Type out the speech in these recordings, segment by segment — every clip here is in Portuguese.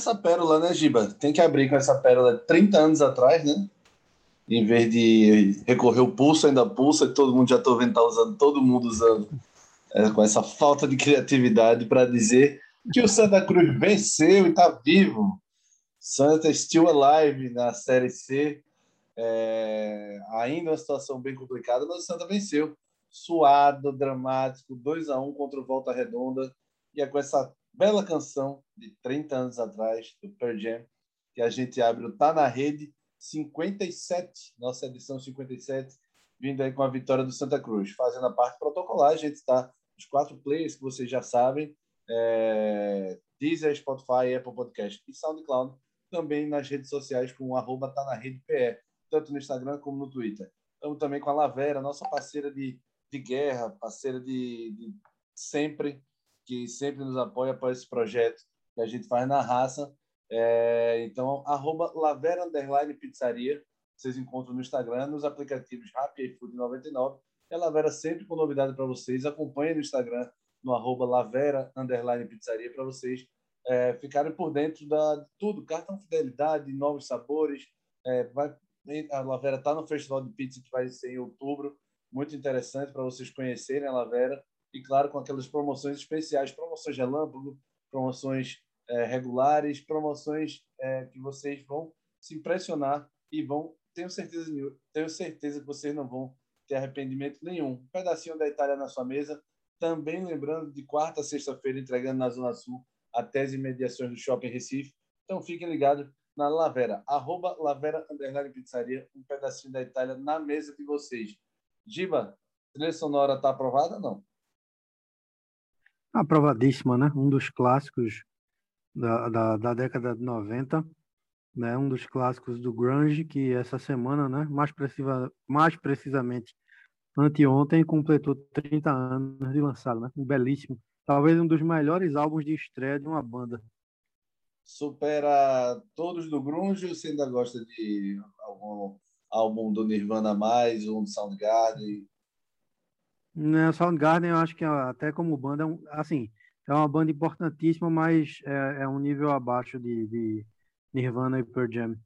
essa pérola, né, Giba? Tem que abrir com essa pérola 30 anos atrás, né? Em vez de recorrer o pulso, ainda pulsa, e todo mundo já estou vendo tá usando, todo mundo usando, é, com essa falta de criatividade para dizer que o Santa Cruz venceu e está vivo. Santa still alive na Série C. É, ainda uma situação bem complicada, mas o Santa venceu. Suado, dramático, 2 a 1 contra o Volta Redonda. E é com essa bela canção de 30 anos atrás, do Pearl Jam, que a gente abre o Tá na Rede 57, nossa edição 57, vindo aí com a vitória do Santa Cruz. Fazendo a parte protocolar, a gente está os quatro players que vocês já sabem, é, Deezer, Spotify, Apple Podcast e SoundCloud, também nas redes sociais com arroba tá na rede PE, tanto no Instagram como no Twitter. Estamos também com a Lavera, nossa parceira de, de guerra, parceira de, de sempre, que sempre nos apoia para esse projeto que a gente faz na raça. É, então, arroba Lavera Underline Pizzaria, vocês encontram no Instagram, nos aplicativos Rappi e Food 99. E a Lavera sempre com novidade para vocês. Acompanhe no Instagram, no arroba Lavera Underline Pizzaria, para vocês é, ficarem por dentro da, de tudo. Cartão Fidelidade, novos sabores. É, vai, a Lavera está no Festival de Pizza que vai ser em outubro. Muito interessante para vocês conhecerem a Lavera e, claro, com aquelas promoções especiais, promoções relâmpago, promoções é, regulares, promoções é, que vocês vão se impressionar e vão, tenho certeza, tenho certeza que vocês não vão ter arrependimento nenhum. Um pedacinho da Itália na sua mesa, também lembrando de quarta a sexta-feira entregando na Zona Sul até as imediações do Shopping Recife. Então fiquem ligados na Lavera, arroba Lavera Underline Pizzaria, um pedacinho da Itália na mesa de vocês. Giba, trilha sonora está aprovada não? Aprovadíssima, né? Um dos clássicos da, da, da, década de 90, né? Um dos clássicos do grunge que essa semana, né? Mais, precisa, mais precisamente anteontem completou 30 anos de lançado, né? Um belíssimo, talvez um dos melhores álbuns de estreia de uma banda. Supera todos do grunge você ainda gosta de algum álbum do Nirvana mais, um do Soundgarden? Soundgarden eu acho que até como banda, é assim, é uma banda importantíssima, mas é, é um nível abaixo de, de, Nirvana e Pearl Jam.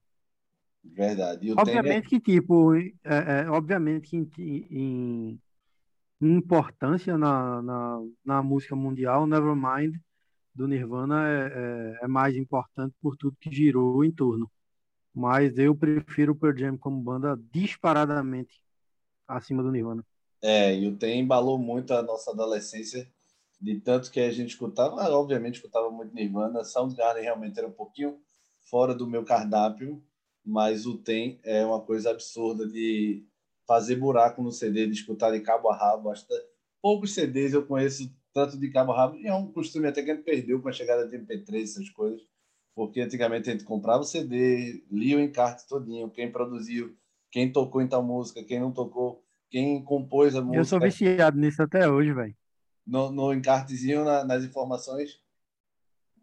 Verdade. obviamente que, tipo, é, é, obviamente que em, em, em importância na, na, na, música mundial, Nevermind do Nirvana é, é, é, mais importante por tudo que girou em torno. Mas eu prefiro o Pearl Jam como banda disparadamente acima do Nirvana. É, e o Tem embalou muito a nossa adolescência, de tanto que a gente escutava, obviamente escutava muito Nirvana, Soundgarden realmente era um pouquinho fora do meu cardápio, mas o Tem é uma coisa absurda de fazer buraco no CD, de escutar de cabo a rabo. Acho poucos CDs eu conheço tanto de cabo a rabo, e é um costume até que a gente perdeu com a chegada de MP3, essas coisas, porque antigamente a gente comprava o CD, lia o encarte todinho, quem produziu, quem tocou em tal música, quem não tocou, quem compôs a música. Eu sou viciado nisso até hoje, velho. No, no encartezinho, na, nas informações?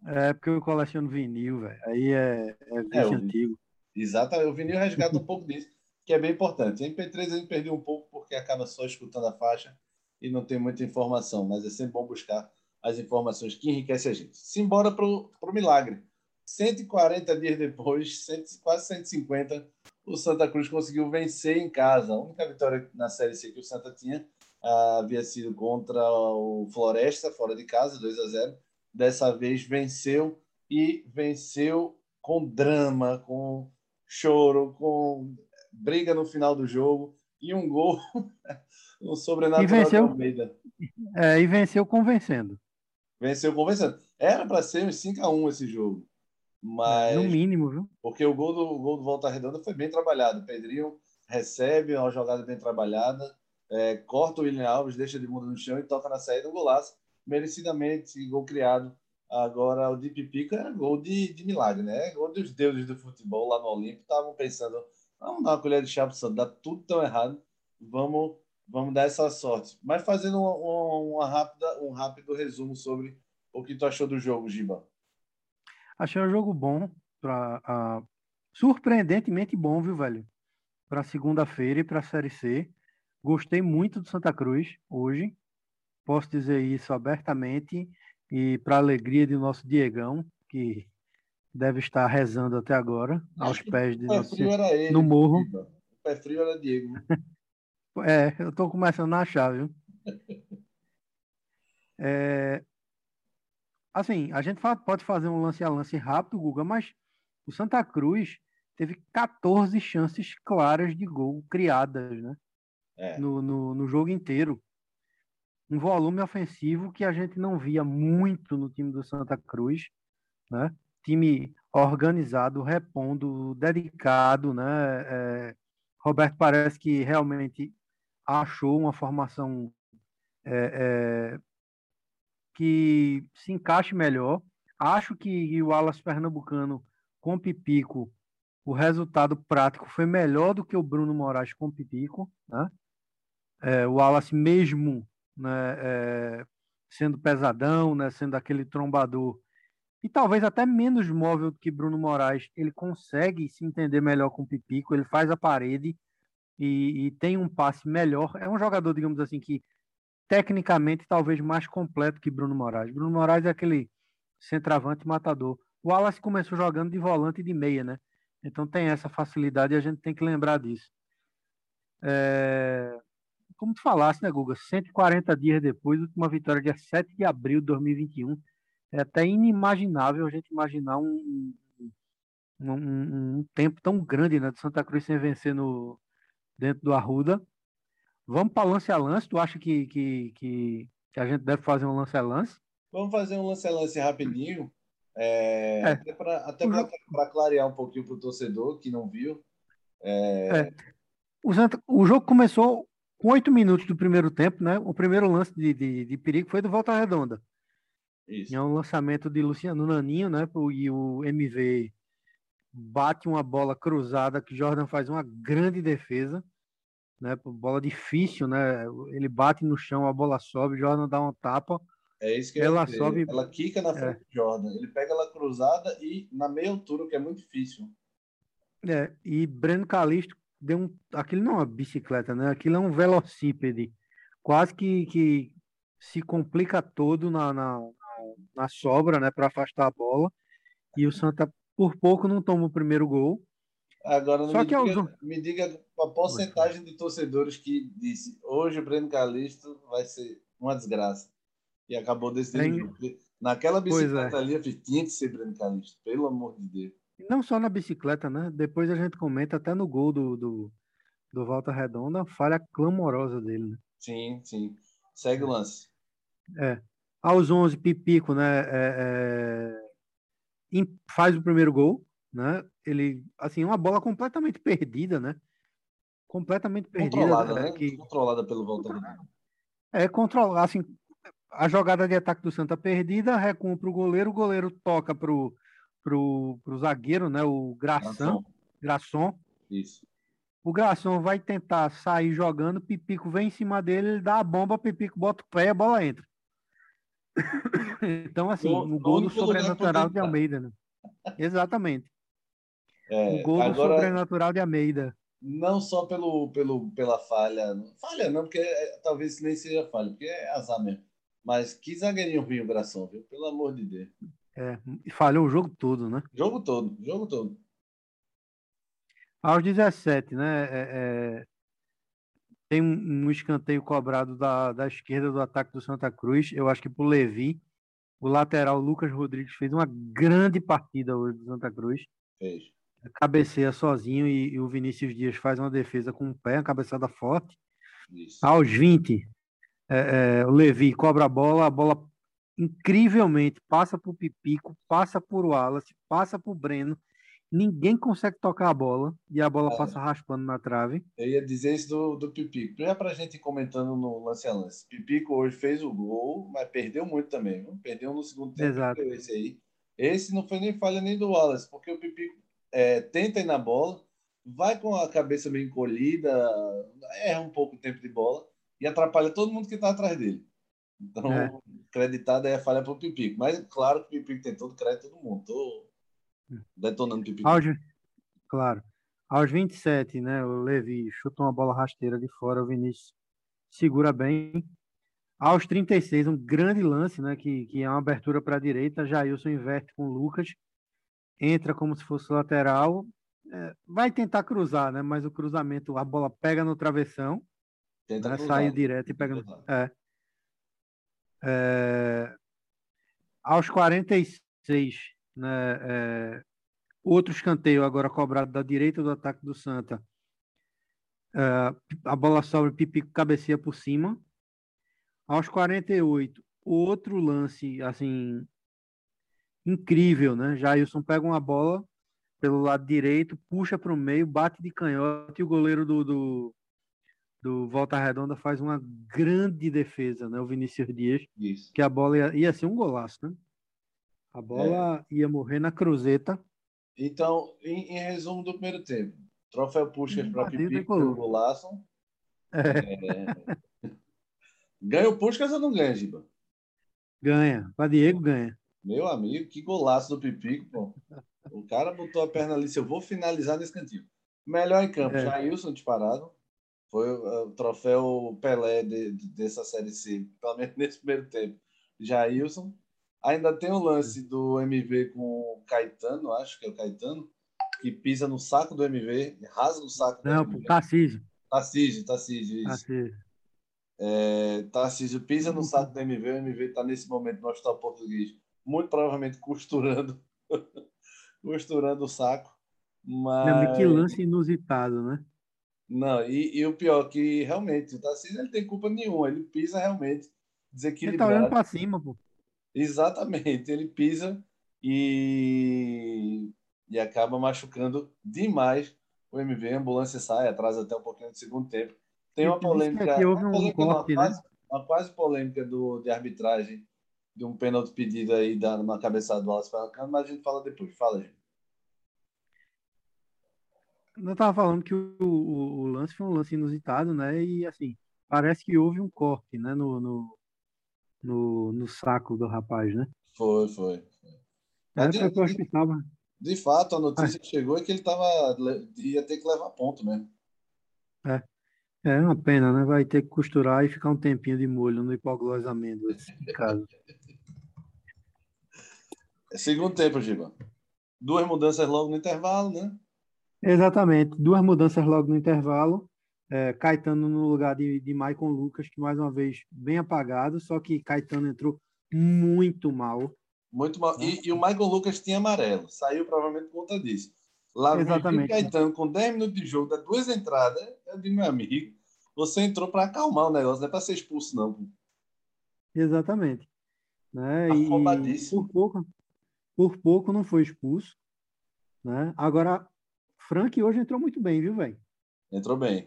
É, porque eu coleciono vinil, velho. Aí é, é vício é, antigo. Exatamente. O vinil resgata um pouco disso, que é bem importante. A MP3 a gente perdeu um pouco porque acaba só escutando a faixa e não tem muita informação, mas é sempre bom buscar as informações que enriquecem a gente. Simbora para o milagre. 140 dias depois, quase 150, o Santa Cruz conseguiu vencer em casa. A única vitória na Série C que o Santa tinha uh, havia sido contra o Floresta, fora de casa, 2 a 0. Dessa vez venceu e venceu com drama, com choro, com briga no final do jogo e um gol no sobrenatural e venceu, Almeida. É, e venceu convencendo. Venceu convencendo. Era para ser um 5 a 1 esse jogo. Mas, no mínimo, viu? Porque o gol do, o gol do Volta Redonda foi bem trabalhado. O Pedrinho recebe uma jogada bem trabalhada, é, corta o William Alves, deixa de mundo no chão e toca na saída do golaço. Merecidamente, gol criado. Agora, o de Pipica é gol de, de milagre, né? Gol dos deuses do futebol lá no Olímpico. Estavam pensando, vamos dar uma colher de chá para o dá tudo tão errado. Vamos, vamos dar essa sorte. Mas fazendo uma, uma rápida, um rápido resumo sobre o que tu achou do jogo, Giba. Achei um jogo bom, pra, surpreendentemente bom, viu, velho? Para segunda-feira e para a Série C. Gostei muito do Santa Cruz hoje. Posso dizer isso abertamente e para alegria de nosso Diegão, que deve estar rezando até agora, aos pés de nosso ele, no morro. O pé frio era Diego. é, eu estou começando a achar, viu? É, assim, a gente pode fazer um lance a lance rápido, Guga, mas o Santa Cruz teve 14 chances claras de gol criadas, né? É. No, no, no jogo inteiro. Um volume ofensivo que a gente não via muito no time do Santa Cruz, né? Time organizado, repondo, dedicado, né? É, Roberto parece que realmente achou uma formação é, é, que se encaixe melhor. Acho que o Alas Pernambucano com Pipico, o resultado prático foi melhor do que o Bruno Moraes com Pipico. Né? É, o Wallace mesmo né, é, sendo pesadão, né, sendo aquele trombador, e talvez até menos móvel do que Bruno Moraes, ele consegue se entender melhor com o Pipico, ele faz a parede e, e tem um passe melhor. É um jogador, digamos assim, que tecnicamente talvez mais completo que Bruno Moraes. Bruno Moraes é aquele centroavante matador. O Wallace começou jogando de volante e de meia, né? Então tem essa facilidade e a gente tem que lembrar disso. É... Como tu falasse, né, Guga? 140 dias depois, última vitória, dia 7 de abril de 2021. É até inimaginável a gente imaginar um, um, um, um tempo tão grande né, de Santa Cruz sem vencer no, dentro do Arruda. Vamos para lance a lance. Tu acha que, que, que, a gente deve fazer um lance a lance? Vamos fazer um lance a lance rapidinho. É, é. Até para clarear um pouquinho para o torcedor que não viu. É... É. O, Santa, o jogo começou com oito minutos do primeiro tempo, né? O primeiro lance de, de, de perigo foi do Volta Redonda. Isso. É um lançamento de Luciano Naninho, né? E o MV bate uma bola cruzada que Jordan faz uma grande defesa né? Bola difícil, né? Ele bate no chão, a bola sobe, Jordan dá uma tapa. É isso que ela sobe. Ela quica na frente é. do Jordan. Ele pega ela cruzada e na meia altura, que é muito difícil. É, e Breno Calisto deu um. Aquilo não é uma bicicleta, né? Aquilo é um velocípede. Quase que, que se complica todo na, na, na sobra, né? Para afastar a bola. E o Santa, por pouco, não toma o primeiro gol. Agora, Só me, que diga, eu... me diga a porcentagem de torcedores que disse hoje o Breno Calixto vai ser uma desgraça. E acabou decidindo. É... Naquela é. bicicleta é. ali, eu tinha que ser Breno Calixto, pelo amor de Deus. Não só na bicicleta, né? Depois a gente comenta até no gol do, do, do Volta Redonda, falha clamorosa dele, né? Sim, sim. Segue o lance. É. Aos 11, Pipico, né? É, é... faz o primeiro gol, né? Ele, assim, uma bola completamente perdida, né? Completamente perdida. Controlada, né? Que... Controlada pelo Volta É, controlar, assim, a jogada de ataque do Santa perdida, recua para o goleiro, o goleiro toca pro, pro, pro zagueiro, né? O Graçan, Graçon. Isso. O Graçon vai tentar sair jogando, Pipico vem em cima dele, ele dá a bomba, Pipico bota o pé e a bola entra. então, assim, o, o gol do sobrenatural de Almeida, né? Exatamente. É, o gol agora, sobrenatural de Almeida. Não só pelo, pelo, pela falha. Falha não, porque é, talvez nem seja falha, porque é azar mesmo. Mas que zagueirinho ruim o Bração, viu? Pelo amor de Deus. É, falhou o jogo todo, né? Jogo todo, jogo todo. Aos 17, né? É, é, tem um, um, escanteio cobrado da, da esquerda do ataque do Santa Cruz. Eu acho que pro Levi. O lateral Lucas Rodrigues fez uma grande partida hoje do Santa Cruz. Fez cabeceia sozinho e, e, o Vinícius Dias faz uma defesa com o pé, uma cabeçada forte. Isso. Aos 20, é, é, o Levi cobra a bola, a bola incrivelmente passa por Pipico, passa por Wallace, passa por Breno. Ninguém consegue tocar a bola e a bola é. passa raspando na trave. Eu ia dizer isso do, do Pipico. Primeiro para a gente ir comentando no lance a lance. Pipico hoje fez o gol, mas perdeu muito também. Viu? Perdeu no segundo tempo. Exato. Esse aí. Esse não foi nem falha nem do Wallace, porque o Pipico é, tenta ir na bola, vai com a cabeça meio encolhida, erra um pouco o tempo de bola e atrapalha todo mundo que está atrás dele. Então, é. creditada é a falha para o Pipico. Mas claro que o Pipico tem todo crédito todo mundo. Estou detonando o Pipico. Aos, claro. Aos 27, né, o Levi chuta uma bola rasteira de fora, o Vinícius segura bem. Aos 36, um grande lance, né, que, que é uma abertura para a direita, Jailson inverte com o Lucas entra como se fosse lateral, é, vai tentar cruzar, né? Mas o cruzamento, a bola pega no travessão, né? sai direto e pega no... É. É... Aos 46, né? É... Outro escanteio agora cobrado da direita do ataque do Santa. É... A bola sobra, Pipico cabeceia por cima. Aos 48, outro lance, assim, incrível, né? Jailson pega uma bola pelo lado direito, puxa para o meio, bate de canhota e o goleiro do, do, do, Volta Redonda faz uma grande defesa, né? O Vinícius Dias, Isso. que a bola ia, ia ser um golaço, né? A bola é. ia morrer na cruzeta. Então, em, em, resumo do primeiro tempo, troféu Puskas para Pipi pelo golaço. É. É... ganha o Puskas ou não ganha, Giba? Ganha. Para Diego, ganha. Meu amigo, que golaço do Pipico, pô. O cara botou a perna ali, se eu vou finalizar nesse cantinho. Melhor em campo, é. Jailson disparado. Foi o troféu Pelé de, de, dessa Série C, pelo menos nesse primeiro tempo. Jailson. Ainda tem o lance do MV com o Caetano, acho que é o Caetano, que pisa no saco do MV, rasga o saco Não, do MV. Tarcísio. Tarcísio, Tarcísio. Tarcísio. É, Tarcísio pisa no saco do MV, o MV está nesse momento no hospital português muito provavelmente costurando costurando o saco. Mas... que lance inusitado, né? Não, e, e o pior que realmente o Tarcísio ele tem culpa nenhuma, ele pisa realmente desequilibrado. Ele tá olhando para cima, pô. Exatamente, ele pisa e, e acaba machucando demais o MV. A ambulância sai, atrasa até um pouquinho do segundo tempo. Tem uma polêmica, uma, um corte, né? quase, uma quase polêmica do, de arbitragem de um pênalti pedido aí da, numa cabeçada do Wallace Ferracano, mas a gente fala depois. Fala, gente. Eu estava falando que o, o, o, lance foi um lance inusitado, né? E assim, parece que houve um corte, né? No, no, no, no saco do rapaz, né? Foi, foi. É, de, acho que tava... de fato, a notícia que chegou é que ele tava, ia ter que levar ponto mesmo. É. É uma pena, né? Vai ter que costurar e ficar um tempinho de molho no hipoglós amêndoas, em casa. É segundo tempo, Giba. Duas mudanças logo no intervalo, né? Exatamente. Duas mudanças logo no intervalo. É, Caetano no lugar de, de Maicon Lucas, que mais uma vez bem apagado, só que Caetano entrou muito mal. Muito mal. E, e o Maicon Lucas tinha amarelo. Saiu provavelmente por conta disso. Lá Exatamente. Caetano, com 10 minutos de jogo, dá duas entradas, eu digo, meu amigo, você entrou para acalmar o negócio, não é para ser expulso, não. Exatamente. Né? E por pouco, por pouco não foi expulso. Né? Agora, Frank hoje entrou muito bem, viu, velho? Entrou bem.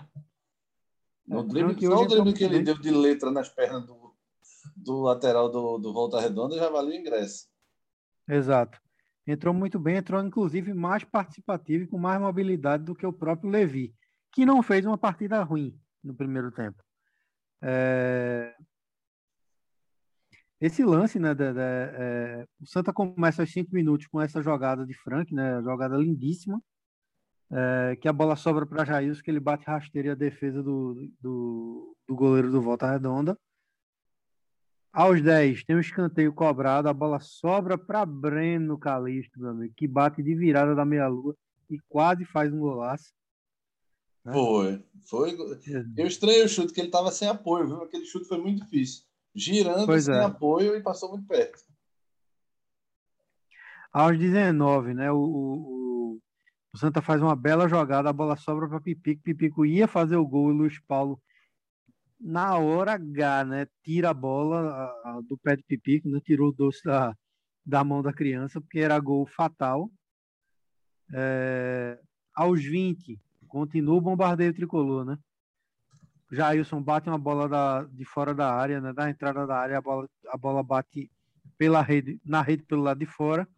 No é, drible, só o drible que ele bem. deu de letra nas pernas do, do lateral do, do Volta Redonda já valeu o ingresso. Exato. Entrou muito bem, entrou inclusive mais participativo e com mais mobilidade do que o próprio Levi, que não fez uma partida ruim no primeiro tempo. É... Esse lance, né, de, de, é... o Santa começa aos cinco minutos com essa jogada de Frank, né, jogada lindíssima, é... que a bola sobra para Jailson, que ele bate rasteiro e a defesa do, do, do goleiro do Volta Redonda. Aos 10, tem um escanteio cobrado, a bola sobra para Breno Calixto, meu amigo, que bate de virada da meia-lua e quase faz um golaço. Né? Foi, foi. É. Eu estranhei o chute, que ele estava sem apoio, viu? Aquele chute foi muito difícil. Girando pois sem é. apoio e passou muito perto. Aos 19, né? O, o, o Santa faz uma bela jogada, a bola sobra para Pipico. Pipico ia fazer o gol e o Luiz Paulo na hora H, né? Tira a bola a, a, do pé de Pipico, né? Tirou o doce da, da mão da criança, porque era gol fatal. É, aos 20, continua o bombardeio tricolor, né? Jailson bate uma bola da, de fora da área, né? Da entrada da área, a bola, a bola bate pela rede, na rede pelo lado de fora.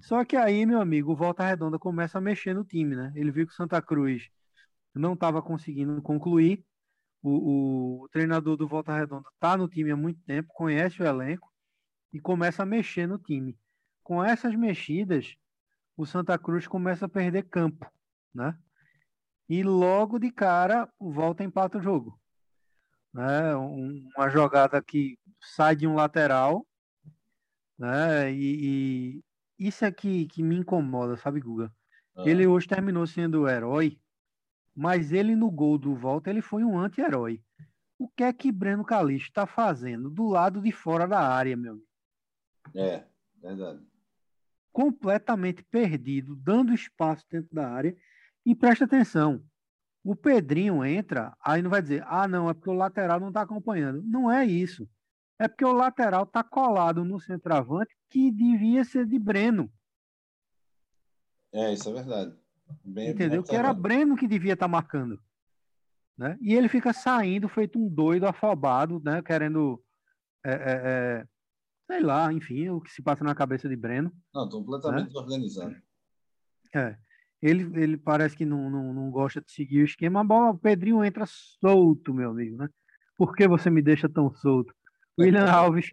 Só que aí, meu amigo, o Volta Redonda começa a mexer no time, né? Ele viu que o Santa Cruz não estava conseguindo concluir o, o, treinador do Volta Redonda está no time há muito tempo, conhece o elenco e começa a mexer no time. Com essas mexidas, o Santa Cruz começa a perder campo, né? E logo de cara, o Volta empata o jogo. Né? uma jogada que sai de um lateral, né? E, isso é que, que me incomoda, sabe, Guga? Ah. Ele hoje terminou sendo herói, mas ele no gol do Volta, ele foi um anti-herói. O que é que Breno Calixto está fazendo do lado de fora da área, meu amigo? É, verdade. Completamente perdido, dando espaço dentro da área. E presta atenção, o Pedrinho entra, aí não vai dizer, ah, não, é porque o lateral não está acompanhando. Não é isso. É porque o lateral está colado no centroavante que devia ser de Breno. É, isso é verdade. Bem, Entendeu? Que era Breno que devia estar tá marcando. Né? E ele fica saindo feito um doido afobado, né? Querendo, é, é, é, sei lá, enfim, o que se passa na cabeça de Breno. Não, completamente né? desorganizado. É. Ele, ele parece que não, não, não gosta de seguir o esquema. A bola, o Pedrinho entra solto, meu amigo, né? Por que você me deixa tão solto? William Alves,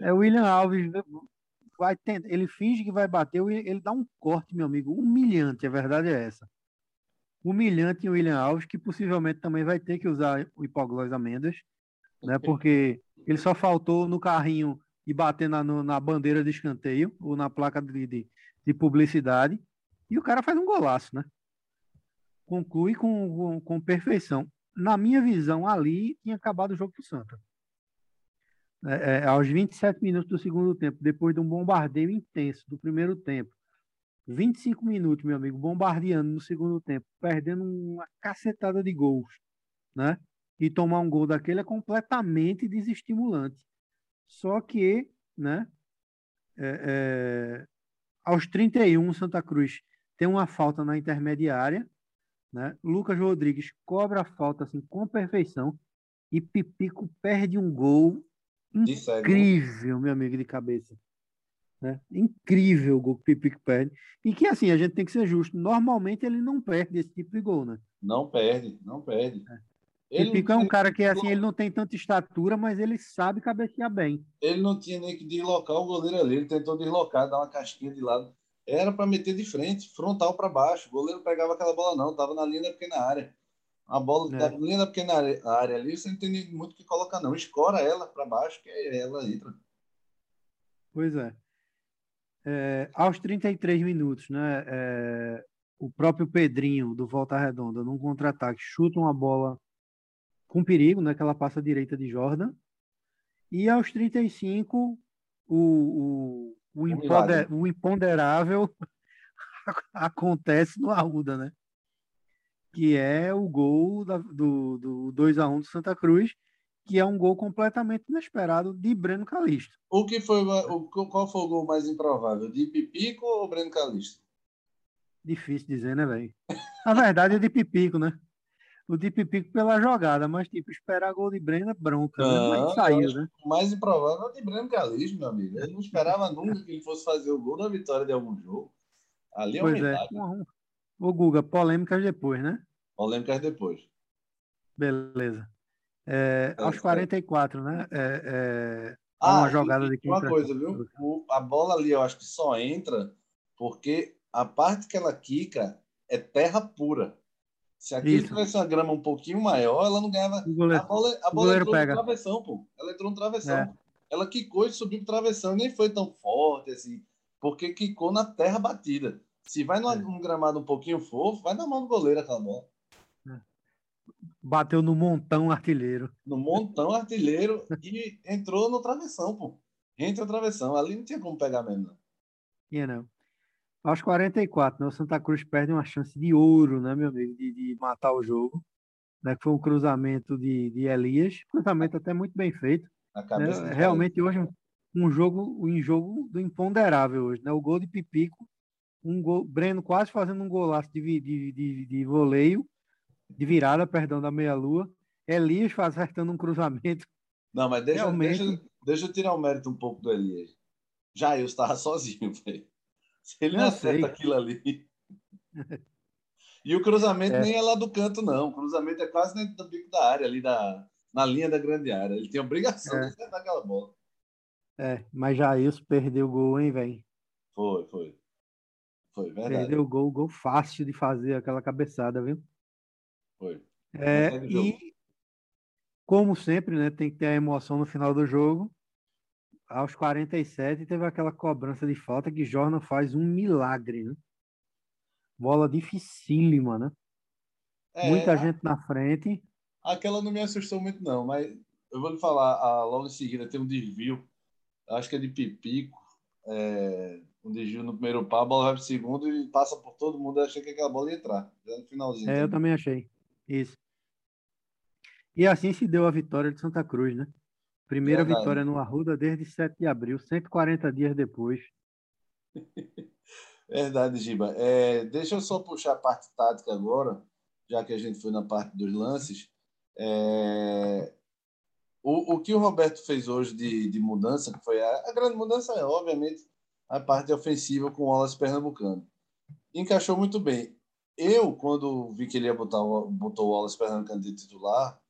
é William Alves vai tentar, ele finge que vai bater, ele dá um corte, meu amigo, humilhante, a verdade é essa. Humilhante em William Alves, que possivelmente também vai ter que usar o hipoglós amêndoas, né? Porque ele só faltou no carrinho e bater na, na bandeira de escanteio ou na placa de, de, de publicidade e o cara faz um golaço, né? Conclui com, com, com perfeição. Na minha visão, ali tinha acabado o jogo do Santa. É, é, aos 27 minutos do segundo tempo, depois de um bombardeio intenso do primeiro tempo. 25 minutos, meu amigo, bombardeando no segundo tempo, perdendo uma cacetada de gols, né? E tomar um gol daquele é completamente desestimulante. Só que, né? É, é, aos 31, Santa Cruz tem uma falta na intermediária, né? Lucas Rodrigues cobra a falta assim com perfeição e Pipico perde um gol incrível, meu amigo de cabeça. Né? Incrível o gol que Pipico perde. E que assim, a gente tem que ser justo. Normalmente ele não perde esse tipo de gol, né? Não perde, não perde. É. Ele Pipico é um cara que assim, ele não tem tanta estatura, mas ele sabe cabecear bem. Ele não tinha nem que deslocar o goleiro ali, ele tentou deslocar, dar uma casquinha de lado era para meter de frente, frontal para baixo. O goleiro pegava aquela bola, não, estava na linha da pequena área. A bola é. da linha da pequena área, área, ali, você não tem muito o que colocar, não. Escora ela para baixo, que ela entra. Pois é. é aos 33 minutos, né? É, o próprio Pedrinho do Volta Redonda, num contra-ataque, chuta uma bola com perigo, né? Que ela passa à direita de Jordan. E aos 35, o, o o, impoder, o imponderável acontece no Arruda, né? Que é o gol da, do, do 2x1 do Santa Cruz, que é um gol completamente inesperado de Breno Calixto. O que foi, o, qual foi o gol mais improvável? De Pipico ou Breno Calixto? Difícil dizer, né, velho? Na verdade é de Pipico, né? O de Pipico pela jogada, mas tipo, esperar gol de Breno é bronca. Não, né? Saiu, né? O mais improvável é o de Breno Calixto, meu amigo. Ele não esperava nunca que ele fosse fazer o gol da vitória de algum jogo. Ali é pois é. É. O Guga, polêmicas depois, né? Polêmicas depois. Beleza. É, é aos 44, né? É, é, ah, uma jogada de Uma coisa, viu? O, a bola ali eu acho que só entra porque a parte que ela quica é terra pura. Se aqui tivesse uma grama um pouquinho maior, ela não ganhava. Goleiro, a bola, a bola entrou pega. no travessão, pô. Ela entrou no travessão. É. Ela quicou e subiu pro travessão, nem foi tão forte assim, porque quicou na terra batida. Se vai num, é. num gramado um pouquinho fofo, vai na mão do goleiro aquela bola. É. Bateu no montão artilheiro. No montão artilheiro e entrou no travessão, pô. Entre o travessão. Ali não tinha como pegar mesmo, não. Tinha não. Aos 44, né, o Santa Cruz perde uma chance de ouro, né, meu amigo, de, de matar o jogo. Né, que foi um cruzamento de, de Elias, cruzamento até muito bem feito. Né, realmente hoje um jogo, um jogo do imponderável hoje, né? O gol de Pipico, um gol, Breno quase fazendo um golaço de, de, de, de voleio, de virada, perdão, da meia-lua. Elias acertando um cruzamento. Não, mas deixa, realmente... deixa, deixa eu tirar o mérito um pouco do Elias. Já eu estava sozinho, velho. Se ele não acerta aquilo ali. E o cruzamento é. nem é lá do canto, não. O cruzamento é quase dentro do bico da área, ali da, na linha da grande área. Ele tem obrigação é. de acertar aquela bola. É, mas já isso perdeu o gol, hein, velho? Foi, foi. Foi, verdade. Perdeu o gol, gol fácil de fazer aquela cabeçada, viu? Foi. É, e, como sempre, né, tem que ter a emoção no final do jogo. Aos 47 teve aquela cobrança de falta que Jordan faz um milagre, né? Bola dificílima, né? É, Muita gente na frente. Aquela não me assustou muito, não, mas eu vou lhe falar, a, logo em seguida tem um desvio, acho que é de Pipico, é, um desvio no primeiro pau, a bola vai para o segundo e passa por todo mundo. Eu achei que aquela bola ia entrar, já no finalzinho. É, eu também achei. Isso. E assim se deu a vitória de Santa Cruz, né? Primeira Verdade. vitória no Arruda desde 7 de abril, 140 dias depois. Verdade, Giba. É, deixa eu só puxar a parte tática agora, já que a gente foi na parte dos lances. É, o, o que o Roberto fez hoje de, de mudança, que foi a, a grande mudança, é obviamente a parte ofensiva com o Wallace Pernambucano. Encaixou muito bem. Eu, quando vi que ele ia botar botou o Wallace Pernambucano de titular,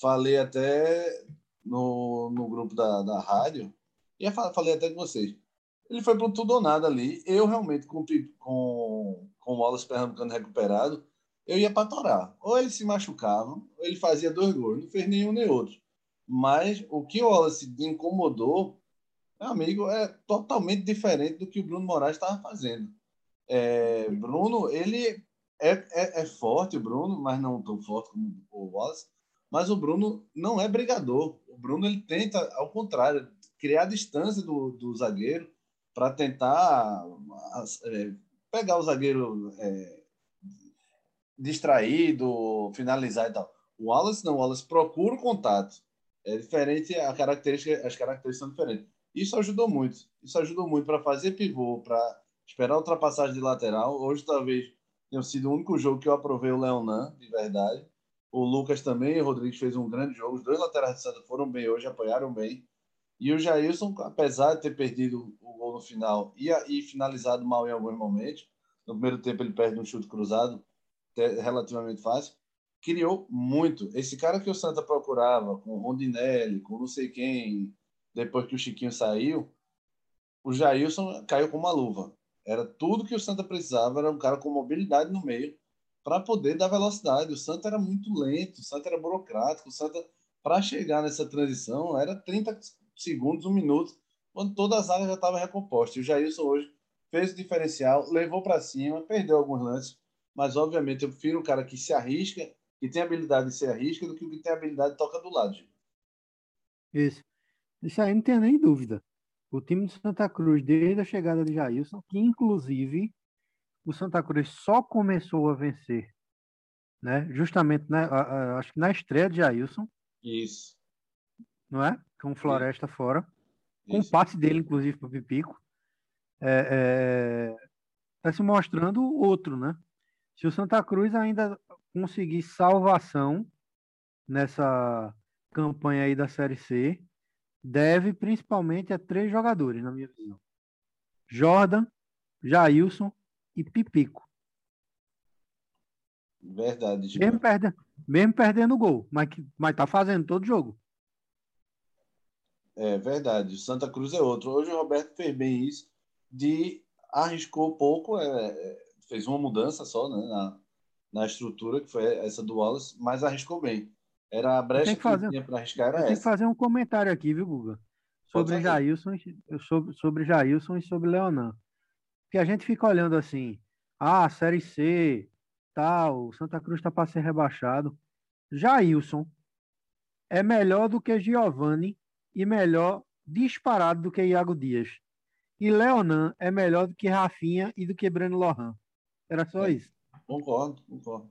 falei até no, no grupo da, da rádio, e falei até com vocês. Ele foi para tudo ou nada ali. Eu realmente, com, com, com o Wallace Pernambucano recuperado, eu ia para torar. Ou ele se machucava, ou ele fazia dois gols. Não fez nenhum nem outro. Mas o que o Wallace incomodou, meu amigo, é totalmente diferente do que o Bruno Moraes estava fazendo. É, Bruno, ele é, é, é, forte, Bruno, mas não tão forte como o Wallace. Mas o Bruno não é brigador. O Bruno ele tenta, ao contrário, criar distância do, do zagueiro para tentar é, pegar o zagueiro é, distraído, finalizar e tal. O Wallace não, o Wallace procura o contato. É diferente, a característica, as características são diferentes. Isso ajudou muito. Isso ajudou muito para fazer pivô, para esperar a ultrapassagem de lateral. Hoje talvez tenha sido o único jogo que eu aprovei o Leonan, de verdade. O Lucas também, o Rodrigues fez um grande jogo. Os dois laterais de Santa foram bem hoje, apoiaram bem. E o Jailson, apesar de ter perdido o gol no final e, e finalizado mal em alguns momentos, no primeiro tempo ele perde um chute cruzado, relativamente fácil, criou muito. Esse cara que o Santa procurava, com o Rondinelli, com não sei quem, depois que o Chiquinho saiu, o Jailson caiu com uma luva. Era tudo que o Santa precisava, era um cara com mobilidade no meio, para poder dar velocidade. O Santa era muito lento, o Santa era burocrático, o Santa, para chegar nessa transição, era 30 segundos, um minuto, quando toda a zaga já estava recomposta. E o Jailson hoje fez o diferencial, levou para cima, perdeu alguns lances, mas obviamente eu prefiro um cara que se arrisca, que tem habilidade de se arrisca, do que o que tem habilidade de toca do lado. Isso. Isso aí não tem nem dúvida. O time de Santa Cruz, desde a chegada de Jailson, que inclusive o Santa Cruz só começou a vencer, né? Justamente, né? acho que na estreia de Jailson. Isso. Não é? Com Floresta Isso. fora. Com o passe dele, inclusive, para o Pipico. É, é, tá se mostrando outro, né? Se o Santa Cruz ainda conseguir salvação nessa campanha aí da Série C, deve principalmente a três jogadores, na minha visão. Jordan, Jailson e Pipico. Verdade. Tipo... Mesmo, perde, mesmo perdendo o gol, mas, mas tá fazendo todo jogo. É verdade. Santa Cruz é outro. Hoje o Roberto fez bem isso, de arriscou pouco, é, é, fez uma mudança só né, na, na estrutura, que foi essa do Wallace, mas arriscou bem. Era a brecha que, fazer, que tinha para arriscar, era essa. Tem que fazer um comentário aqui, viu, Guga? Sobre Jailson, sobre, sobre Jailson e sobre Leonan que a gente fica olhando assim, ah, Série C, tal, Santa Cruz está para ser rebaixado. Jailson é melhor do que Giovanni e melhor disparado do que Iago Dias. E Leonan é melhor do que Rafinha e do que Breno Lohan. Era só é, isso. Concordo, concordo.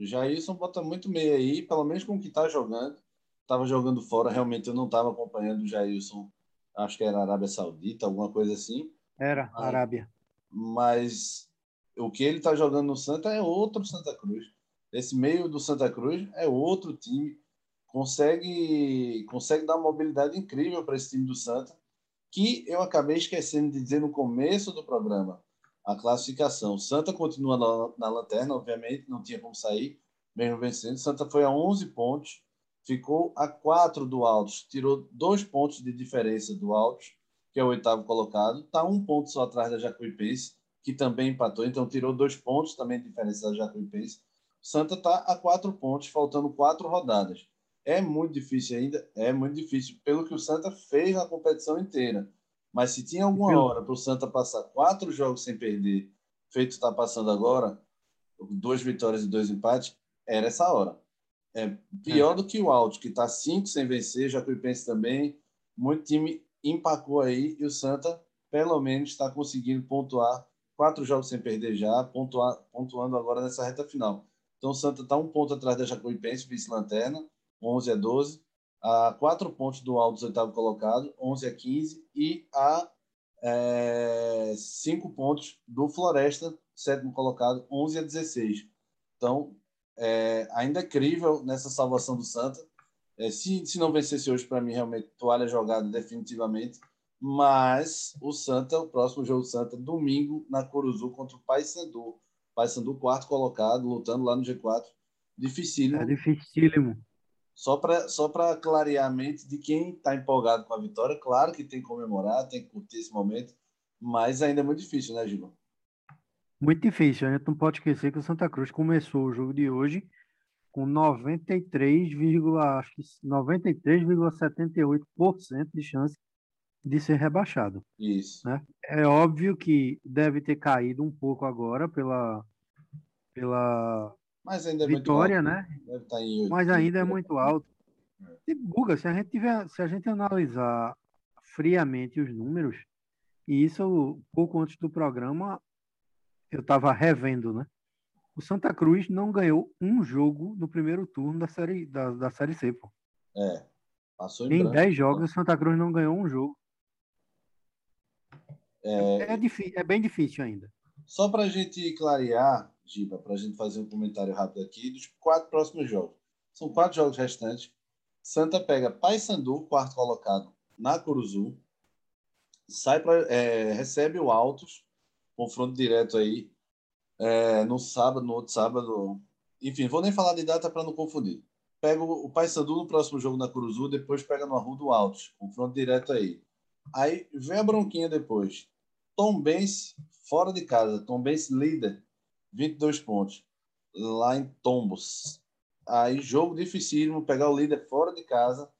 Jailson bota muito meio aí, pelo menos com o que está jogando. Estava jogando fora, realmente eu não estava acompanhando o Jailson. Acho que era Arábia Saudita, alguma coisa assim. Era, Arábia mas o que ele está jogando no Santa é outro Santa Cruz. Esse meio do Santa Cruz é outro time. Consegue, consegue dar uma mobilidade incrível para esse time do Santa, que eu acabei esquecendo de dizer no começo do programa. A classificação. Santa continua na, na lanterna, obviamente, não tinha como sair, mesmo vencendo. Santa foi a 11 pontos, ficou a 4 do Altos, tirou dois pontos de diferença do Altos que é o oitavo colocado, está um ponto só atrás da Jacuipense, que também empatou, então tirou dois pontos também de diferença da Jacuipense. Santa está a quatro pontos, faltando quatro rodadas. É muito difícil ainda, é muito difícil, pelo que o Santa fez na competição inteira. Mas se tinha alguma hora para o Santa passar quatro jogos sem perder, feito está passando agora, duas vitórias e dois empates, era essa hora. É pior é. do que o Alto, que está cinco sem vencer, Jacuipense também. Muito time empacou aí e o Santa, pelo menos, está conseguindo pontuar quatro jogos sem perder já, pontuar, pontuando agora nessa reta final. Então o Santa está um ponto atrás da Jacuipense, vice-lanterna, 11 a 12, a quatro pontos do Altos, oitavo colocado, 11 a 15, e a é, cinco pontos do Floresta, sétimo colocado, 11 a 16. Então, é, ainda é crível nessa salvação do Santa. É, se, se não vencesse hoje, para mim, realmente, toalha jogada definitivamente. Mas o Santa, o próximo jogo do Santa, domingo, na Curuzu, contra o Paysandu. Paysandu, quarto colocado, lutando lá no G4. Dificílimo. É dificílimo. Só para só clarear a mente de quem está empolgado com a vitória, claro que tem que comemorar, tem que curtir esse momento, mas ainda é muito difícil, né, Gilberto? Muito difícil. A gente não pode esquecer que o Santa Cruz começou o jogo de hoje com 93, acho que 93,78% de chance de ser rebaixado. Isso. Né? É óbvio que deve ter caído um pouco agora pela, pela Mas ainda é vitória, né? Em 8, Mas ainda é muito alto. E, Guga, se a gente tiver, se a gente analisar friamente os números, e isso pouco antes do programa, eu estava revendo, né? O Santa Cruz não ganhou um jogo no primeiro turno da série, da, da série C, pô. É. Passou em, em 10 jogos, o Santa Cruz não ganhou um jogo. É, é, difícil, é bem difícil ainda. Só para a gente clarear, Giba, para a gente fazer um comentário rápido aqui dos quatro próximos jogos. São quatro jogos restantes. Santa pega Paysandu, quarto colocado, na Curuzu. Sai pra, é, recebe o Altos, confronto direto aí é, no sábado, no outro sábado. Enfim, vou nem falar de data para não confundir. Pega o, o Paysandu no próximo jogo na Curuzu, depois pega no Arrudo Altos, confronto direto aí. Aí vem a bronquinha depois. Tom Benz fora de casa, Tom Benz líder, 22 pontos, lá em Tombos. Aí jogo dificílimo, pegar o líder fora de casa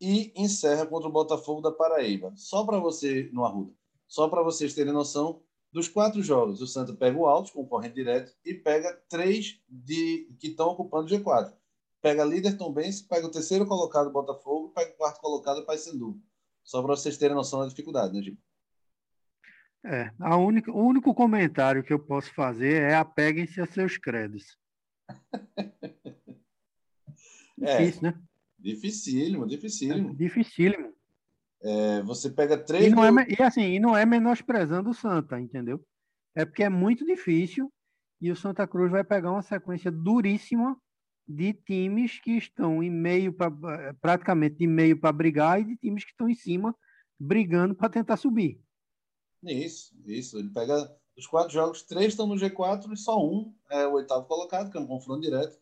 e encerra contra o Botafogo da Paraíba. Só para você, no Arruda, só para vocês terem noção, dos quatro jogos, o Santa pega o Altos, concorrente direto, e pega três de, que estão ocupando o G4. Pega líder Tom Benz, pega o terceiro colocado Botafogo, pega o quarto colocado Paysandu. Só para vocês terem noção da dificuldade, né, Gil? É, a única, o único comentário que eu posso fazer é apeguem-se a seus créditos. é, Difícil, né? Dificílimo, dificílimo. É, dificílimo. É, você pega três. E, não é, e assim, e não é menosprezando o Santa, entendeu? É porque é muito difícil e o Santa Cruz vai pegar uma sequência duríssima de times que estão em meio para praticamente de meio para brigar e de times que estão em cima brigando para tentar subir. Isso, isso. Ele pega os quatro jogos, três estão no G4 e só um é o oitavo colocado, que é um confronto direto.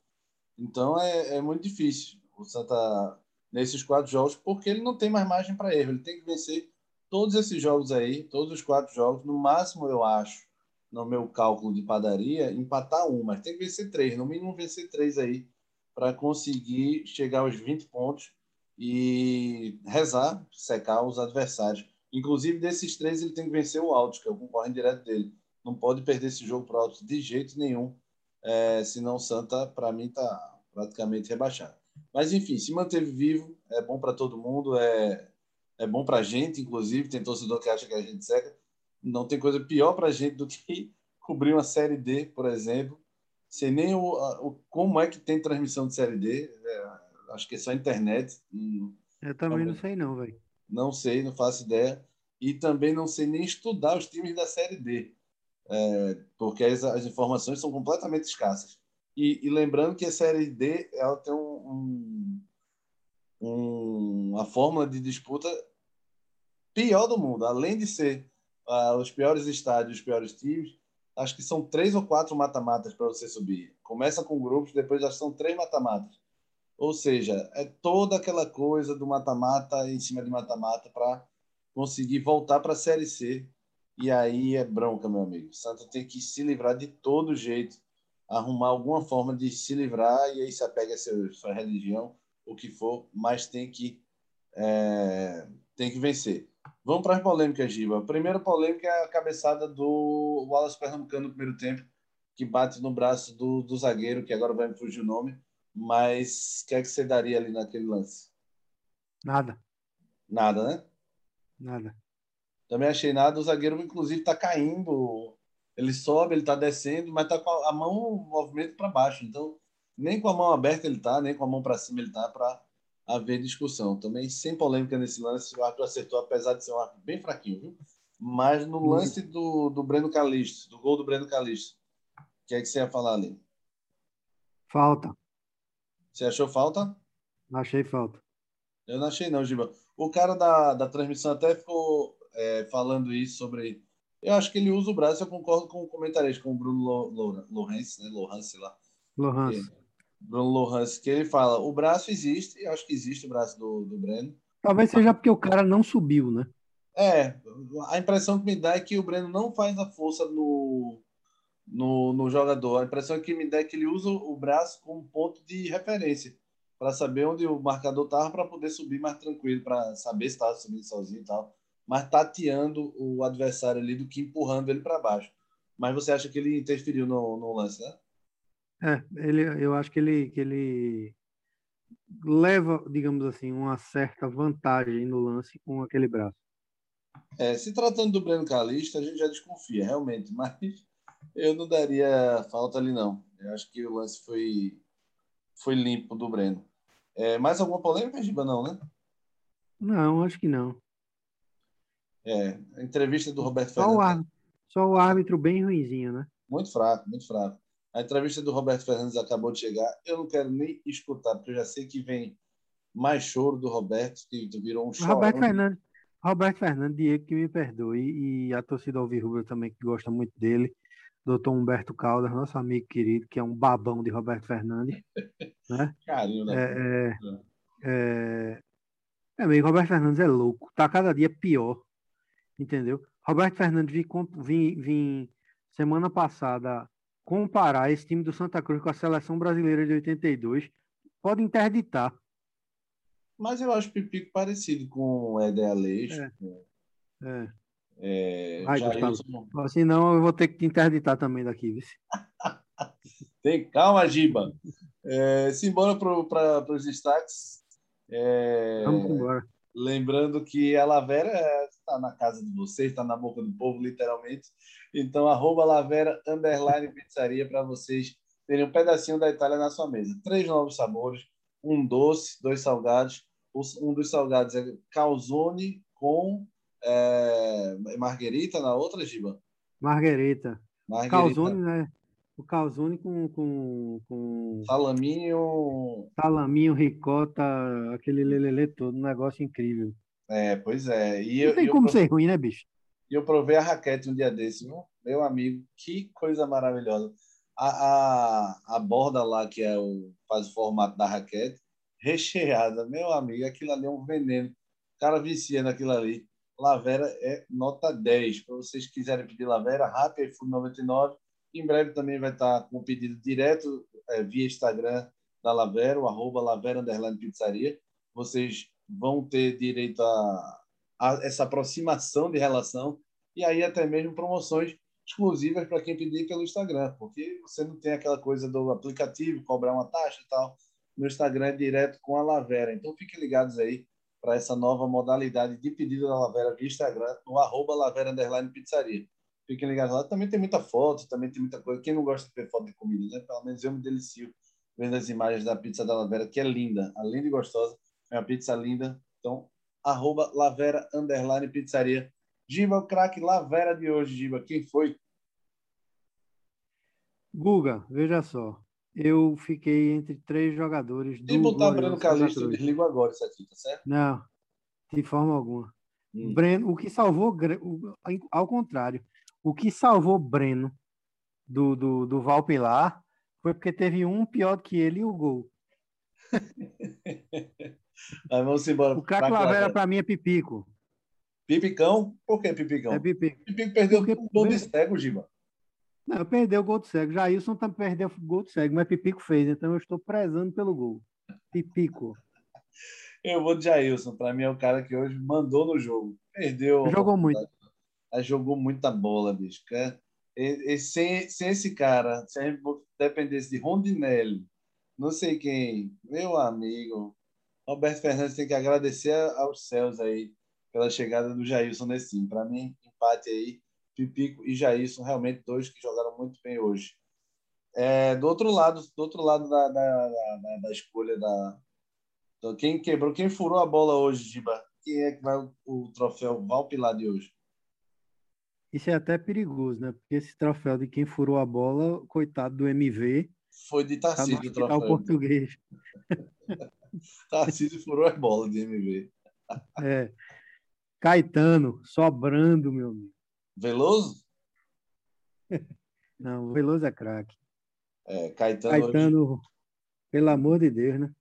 Então é, é muito difícil o Santa nesses quatro jogos, porque ele não tem mais margem para erro. Ele tem que vencer todos esses jogos aí, todos os quatro jogos, no máximo, eu acho, no meu cálculo de padaria, empatar um, mas tem que vencer três, no mínimo vencer três aí, para conseguir chegar aos 20 pontos e rezar, secar os adversários. Inclusive, desses três, ele tem que vencer o Alto, que é o concorrente direto dele. Não pode perder esse jogo para o Alto de jeito nenhum, é, senão o Santa, para mim, está praticamente rebaixado. Mas, enfim, se manteve vivo, é bom para todo mundo, é, é bom para a gente, inclusive. Tem torcedor que acha que a gente seca. Não tem coisa pior para a gente do que cobrir uma Série D, por exemplo. Sei nem o, o, como é que tem transmissão de Série D. É, acho que é só internet. Eu também não, não sei, não, velho. Não sei, não faço ideia. E também não sei nem estudar os times da Série D. É, porque as, as informações são completamente escassas. E, e, lembrando que a série D ela tem um, um, um, uma fórmula de disputa pior do mundo. Além de ser uh, os piores estádios, os piores times, acho que são três ou quatro mata-matas para você subir. Começa com grupos, depois já são três mata-matas. Ou seja, é toda aquela coisa do mata-mata em cima de mata-mata para conseguir voltar para a Série C. E aí é bronca, meu amigo. Santa tem que se livrar de todo jeito arrumar alguma forma de se livrar e aí se apega a seu, sua religião o que for, mas tem que, é, tem que vencer. Vamos para as polêmicas, Giba. A primeira polêmica é a cabeçada do Wallace Pernambucano no primeiro tempo, que bate no braço do, do zagueiro, que agora vai me fugir o nome. Mas o que é que você daria ali naquele lance? Nada. Nada, né? Nada. Também achei nada. O zagueiro, inclusive, está caindo. Ele sobe, ele está descendo, mas está com a mão, movimento para baixo. Então, nem com a mão aberta ele está, nem com a mão para cima ele está para haver discussão. Também sem polêmica nesse lance, o árbitro acertou, apesar de ser um árbitro bem fraquinho, viu? Mas no lance do, do Breno Calixto, do gol do Breno Calixto, o que é que você ia falar ali? Falta. Você achou falta? Achei falta. Eu não achei não, Giba. O cara da, da transmissão até ficou é, falando isso sobre... Eu acho que ele usa o braço, eu concordo com o comentarista, com o Bruno Lohance, né? Lohance lá. Lohance. Bruno Lohans, que ele fala: o braço existe, eu acho que existe o braço do, do Breno. Talvez seja porque o cara não subiu, né? É, a impressão que me dá é que o Breno não faz a força no, no, no jogador. A impressão que me dá é que ele usa o braço como ponto de referência para saber onde o marcador estava para poder subir mais tranquilo, para saber se estava subindo sozinho e tal. Mas tateando o adversário ali do que empurrando ele para baixo. Mas você acha que ele interferiu no, no lance, né? É, ele, eu acho que ele, que ele leva, digamos assim, uma certa vantagem no lance com aquele braço. É, se tratando do Breno Calista, a gente já desconfia, realmente, mas eu não daria falta ali, não. Eu acho que o lance foi, foi limpo do Breno. É, mais alguma polêmica, Giba? Não, né? Não, acho que não. É, a entrevista do Roberto só Fernandes. O árbitro, só o árbitro bem ruizinho, né? Muito fraco, muito fraco. A entrevista do Roberto Fernandes acabou de chegar. Eu não quero nem escutar, porque eu já sei que vem mais choro do Roberto, que virou um chorão. Roberto Fernandes, Roberto Fernandes, Diego que me perdoe, e a torcida Alvirrubra também, que gosta muito dele. Doutor Humberto Caldas, nosso amigo querido, que é um babão de Roberto Fernandes. né? Carinho, né? É, é, é, é amigo, Roberto Fernandes é louco. Tá cada dia pior. Entendeu? Roberto Fernandes vim, vim, vim semana passada comparar esse time do Santa Cruz com a seleção brasileira de 82, pode interditar. Mas eu acho o Pipico parecido com o Eder Aleixo. É. Com... é. É, Ai, Gustavo. Assim não, eu vou ter que te interditar também daqui? Tem calma, Giba. É, simbora para os destaques. É, Vamos embora. Lembrando que a Lavera está na casa de vocês, está na boca do povo, literalmente. Então, arroba Lavera Underline Pizzaria para vocês terem um pedacinho da Itália na sua mesa. Três novos sabores, um doce, dois salgados. Um dos salgados é calzone com é, marguerita, na outra, Giba? Marguerita. Marguerita. Calzone, né? O calzone com, com, com... Salaminho... Salaminho, ricota, aquele lelele todo, um negócio incrível. É, pois é. E Não eu, tem como ser ruim, né, bicho? E eu provei a raquete um dia desse, viu? meu amigo, que coisa maravilhosa. A, a, a borda lá, que é o, faz o formato da raquete, recheada, meu amigo, aquilo ali é um veneno. O cara vicia naquilo ali. Lavera é nota 10. Para vocês quiserem pedir Lavera, Rappi, iFood 99. Em breve também vai estar com o pedido direto é, via Instagram da Lavera, o arroba Lavera Pizzaria. Vocês vão ter direito a, a essa aproximação de relação e aí até mesmo promoções exclusivas para quem pedir pelo Instagram, porque você não tem aquela coisa do aplicativo cobrar uma taxa e tal. No Instagram é direto com a Lavera. Então fiquem ligados aí para essa nova modalidade de pedido da Lavera via Instagram, no arroba Lavera Pizzaria. Fiquem ligados lá. Também tem muita foto, também tem muita coisa. Quem não gosta de ver foto de comida, né? Pelo menos eu me delicio vendo as imagens da pizza da Lavera, que é linda. Além de gostosa, é uma pizza linda. Então, arroba Lavera Underline Pizzaria. Giba, o craque Lavera de hoje, Giba. Quem foi? Guga, veja só. Eu fiquei entre três jogadores do. Se botar Breno Calixto, desligo agora isso aqui, tá certo? Não, de forma alguma. Hum. Breno, o que salvou, ao contrário, o que salvou Breno do, do, do Valpilar foi porque teve um pior que ele e o gol. Mas vamos embora. O Caco Lavera, para mim, é Pipico. Pipicão? Por que Pipicão? É Pipico. Pipico perdeu Porque... um gol de cego, Giba. Não, perdeu o gol do cego. Jailson também perdeu o gol do cego, mas Pipico fez, então eu estou prezando pelo gol. Pipico. Eu vou de Jailson. Para mim é o cara que hoje mandou no jogo. Perdeu. Jogou muito. Mas jogou muita bola, bicho. E, e, sem, sem esse cara, se a gente dependesse de Rondinelli, não sei quem, meu amigo, Roberto Fernandes tem que agradecer aos céus aí pela chegada do Jailson nesse time. Para mim, empate aí, Pipico e Jailson, realmente dois que jogaram muito bem hoje. É, do outro lado, do outro lado da, da, da, da escolha da, quem quebrou, quem furou a bola hoje, Giba? Quem é que vai o, o troféu Valpilar de hoje? Isso é até perigoso, né? Porque esse troféu de quem furou a bola, coitado do MV. Foi de Tarcísio tá o troféu. português. Tarcísio furou a bola de MV. É. Caetano, sobrando, meu amigo. Veloso? Não, Veloso é craque. É, Caetano. Caetano, hoje... pelo amor de Deus, né?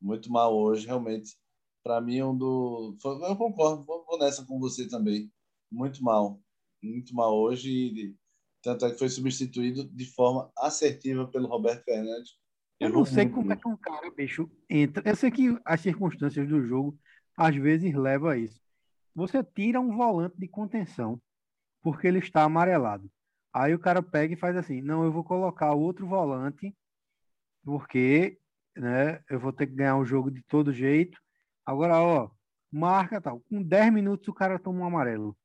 muito mal hoje, realmente. Para mim, um do. Eu concordo, vou nessa com você também. Muito mal. Muito mal hoje. E tanto é que foi substituído de forma assertiva pelo Roberto Fernandes. Eu não sei como é que um cara, bicho, entra. Eu sei que as circunstâncias do jogo às vezes levam a isso. Você tira um volante de contenção porque ele está amarelado. Aí o cara pega e faz assim: não, eu vou colocar outro volante porque né? Eu vou ter que ganhar o jogo de todo jeito. Agora, ó, marca tal. Com 10 minutos o cara toma um amarelo.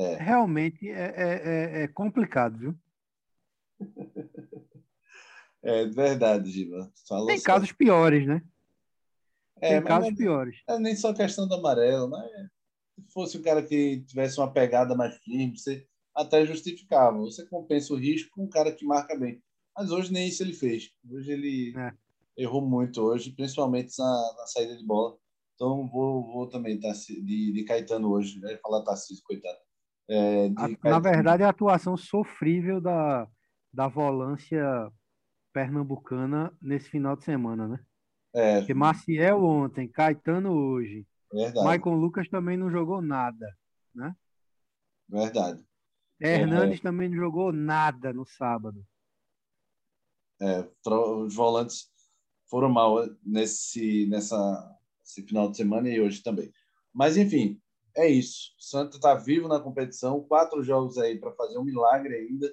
É. Realmente é, é, é, é complicado, viu? É verdade. Falou Tem casos certo. piores, né? É, Tem casos não, piores. É nem só questão do amarelo, né? Se fosse um cara que tivesse uma pegada mais firme, você até justificava. Você compensa o risco com um cara que marca bem. Mas hoje nem isso ele fez. Hoje ele é. errou muito hoje, principalmente na, na, saída de bola. Então vou, vou também tá, de, de Caetano hoje. Né? Falar Tarcísio, coitado. É, a, na verdade, a atuação sofrível da, da volância pernambucana nesse final de semana, né? É. Porque Maciel ontem, Caetano hoje. Verdade. Michael Lucas também não jogou nada, né? Verdade. Hernandes é. também não jogou nada no sábado. É, os volantes foram mal nesse, nessa, esse final de semana e hoje também. Mas, enfim, é isso. O Santa está vivo na competição, quatro jogos aí para fazer um milagre ainda.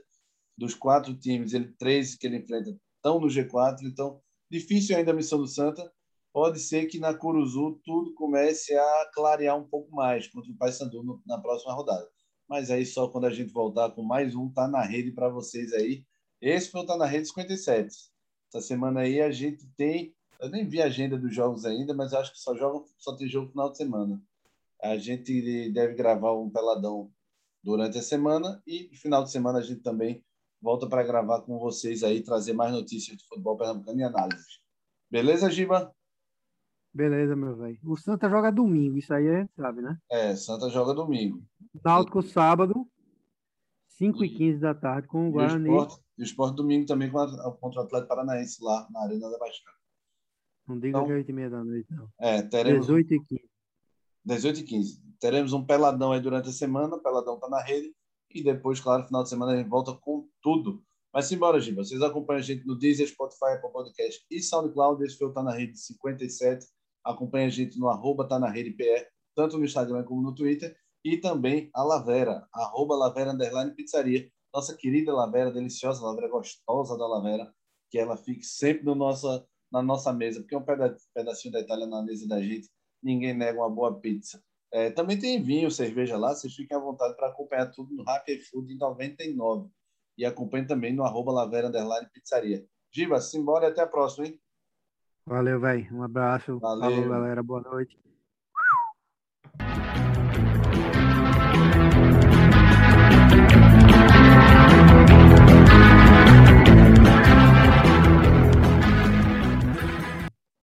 Dos quatro times, ele três que ele enfrenta estão no G4, então difícil ainda a missão do Santa. Pode ser que na Curuzu tudo comece a clarear um pouco mais contra o Paysandu na próxima rodada. Mas aí só quando a gente voltar com mais um, tá na rede para vocês aí esse foi o Tá na Rede 57. Essa semana aí a gente tem. Eu nem vi a agenda dos jogos ainda, mas acho que só, joga, só tem jogo no final de semana. A gente deve gravar um peladão durante a semana e no final de semana a gente também volta para gravar com vocês aí, trazer mais notícias de futebol pernambucano e análises. Beleza, Giba? Beleza, meu velho. O Santa joga domingo, isso aí a gente sabe, né? É, Santa joga domingo. Náutico sábado, 5 e 15 da tarde com o Guarani. E o esporte domingo também contra o Atlético Paranaense lá na Arena da Baixada. Não diga então, que é 8 e meia da noite, não. É, teremos. 18 e 15. 18 e 15. Teremos um peladão aí durante a semana, o peladão tá na rede. E depois, claro, final de semana a gente volta com tudo. Mas simbora, Giba. Vocês acompanham a gente no Deezer, Spotify, Apple Podcast e SoundCloud. Esse foi o Tá na Rede 57. Acompanha a gente no arroba Tá na Rede PR, tanto no Instagram como no Twitter. E também a Lavera, arroba Lavera Underline Pizzaria nossa querida Lavera, deliciosa Lavera, gostosa da Lavera, que ela fique sempre no nossa, na nossa mesa, porque é um pedacinho da Itália na mesa da gente, ninguém nega uma boa pizza. É, também tem vinho, cerveja lá, vocês fiquem à vontade para acompanhar tudo no Happy Food em 99. E acompanhe também no arroba Lavera Underline Pizzaria. Giba, simbora e até a próxima, hein? Valeu, velho. Um abraço. Valeu. Falou, galera. Boa noite.